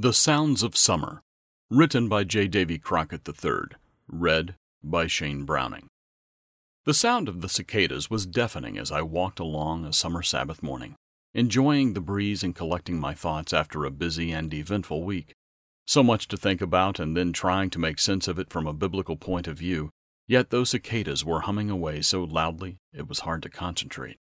The Sounds of Summer, written by J. Davy Crockett III, read by Shane Browning. The sound of the cicadas was deafening as I walked along a summer Sabbath morning, enjoying the breeze and collecting my thoughts after a busy and eventful week. So much to think about, and then trying to make sense of it from a biblical point of view, yet those cicadas were humming away so loudly it was hard to concentrate.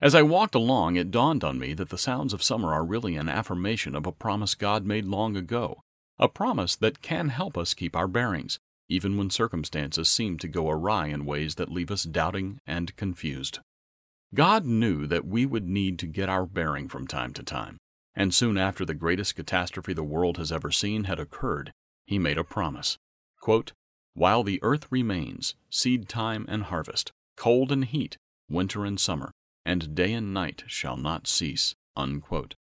As I walked along, it dawned on me that the sounds of summer are really an affirmation of a promise God made long ago, a promise that can help us keep our bearings, even when circumstances seem to go awry in ways that leave us doubting and confused. God knew that we would need to get our bearing from time to time, and soon after the greatest catastrophe the world has ever seen had occurred, He made a promise. Quote, While the earth remains, seed time and harvest, cold and heat, winter and summer, and day and night shall not cease. Unquote.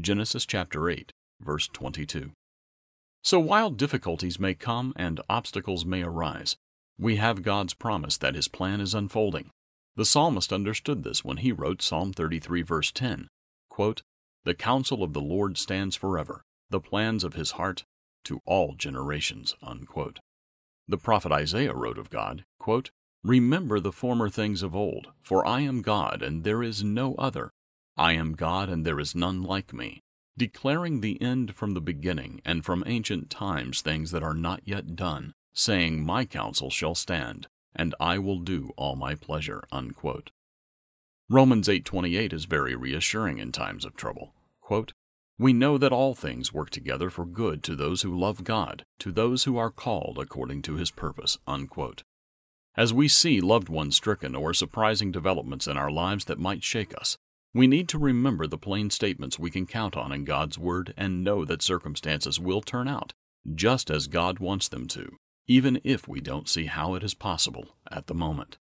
Genesis chapter 8, verse 22. So while difficulties may come and obstacles may arise, we have God's promise that His plan is unfolding. The psalmist understood this when he wrote Psalm 33, verse 10 quote, The counsel of the Lord stands forever, the plans of His heart to all generations. Unquote. The prophet Isaiah wrote of God, quote, Remember the former things of old, for I am God, and there is no other. I am God, and there is none like me, declaring the end from the beginning, and from ancient times things that are not yet done, saying, My counsel shall stand, and I will do all my pleasure. Unquote. Romans 8:28 is very reassuring in times of trouble. Quote, we know that all things work together for good to those who love God, to those who are called according to his purpose. Unquote. As we see loved ones stricken or surprising developments in our lives that might shake us, we need to remember the plain statements we can count on in God's Word and know that circumstances will turn out just as God wants them to, even if we don't see how it is possible at the moment.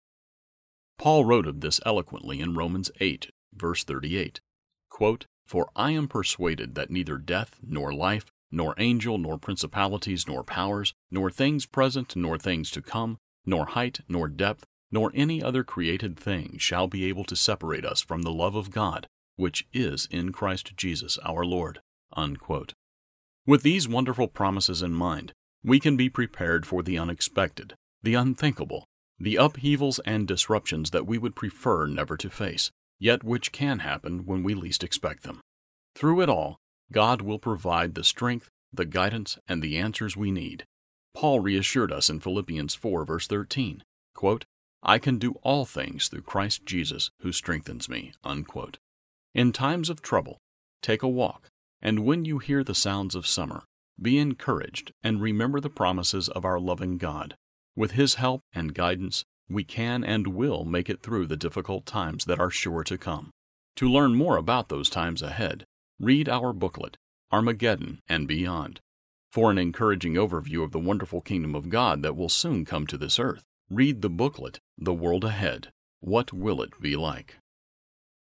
Paul wrote of this eloquently in Romans 8, verse 38. Quote, For I am persuaded that neither death, nor life, nor angel, nor principalities, nor powers, nor things present, nor things to come, nor height, nor depth, nor any other created thing shall be able to separate us from the love of God, which is in Christ Jesus our Lord. Unquote. With these wonderful promises in mind, we can be prepared for the unexpected, the unthinkable, the upheavals and disruptions that we would prefer never to face, yet which can happen when we least expect them. Through it all, God will provide the strength, the guidance, and the answers we need. Paul reassured us in Philippians 4, verse 13, quote, I can do all things through Christ Jesus who strengthens me. Unquote. In times of trouble, take a walk, and when you hear the sounds of summer, be encouraged and remember the promises of our loving God. With His help and guidance, we can and will make it through the difficult times that are sure to come. To learn more about those times ahead, read our booklet, Armageddon and Beyond. For an encouraging overview of the wonderful kingdom of God that will soon come to this earth, read the booklet, The World Ahead What Will It Be Like?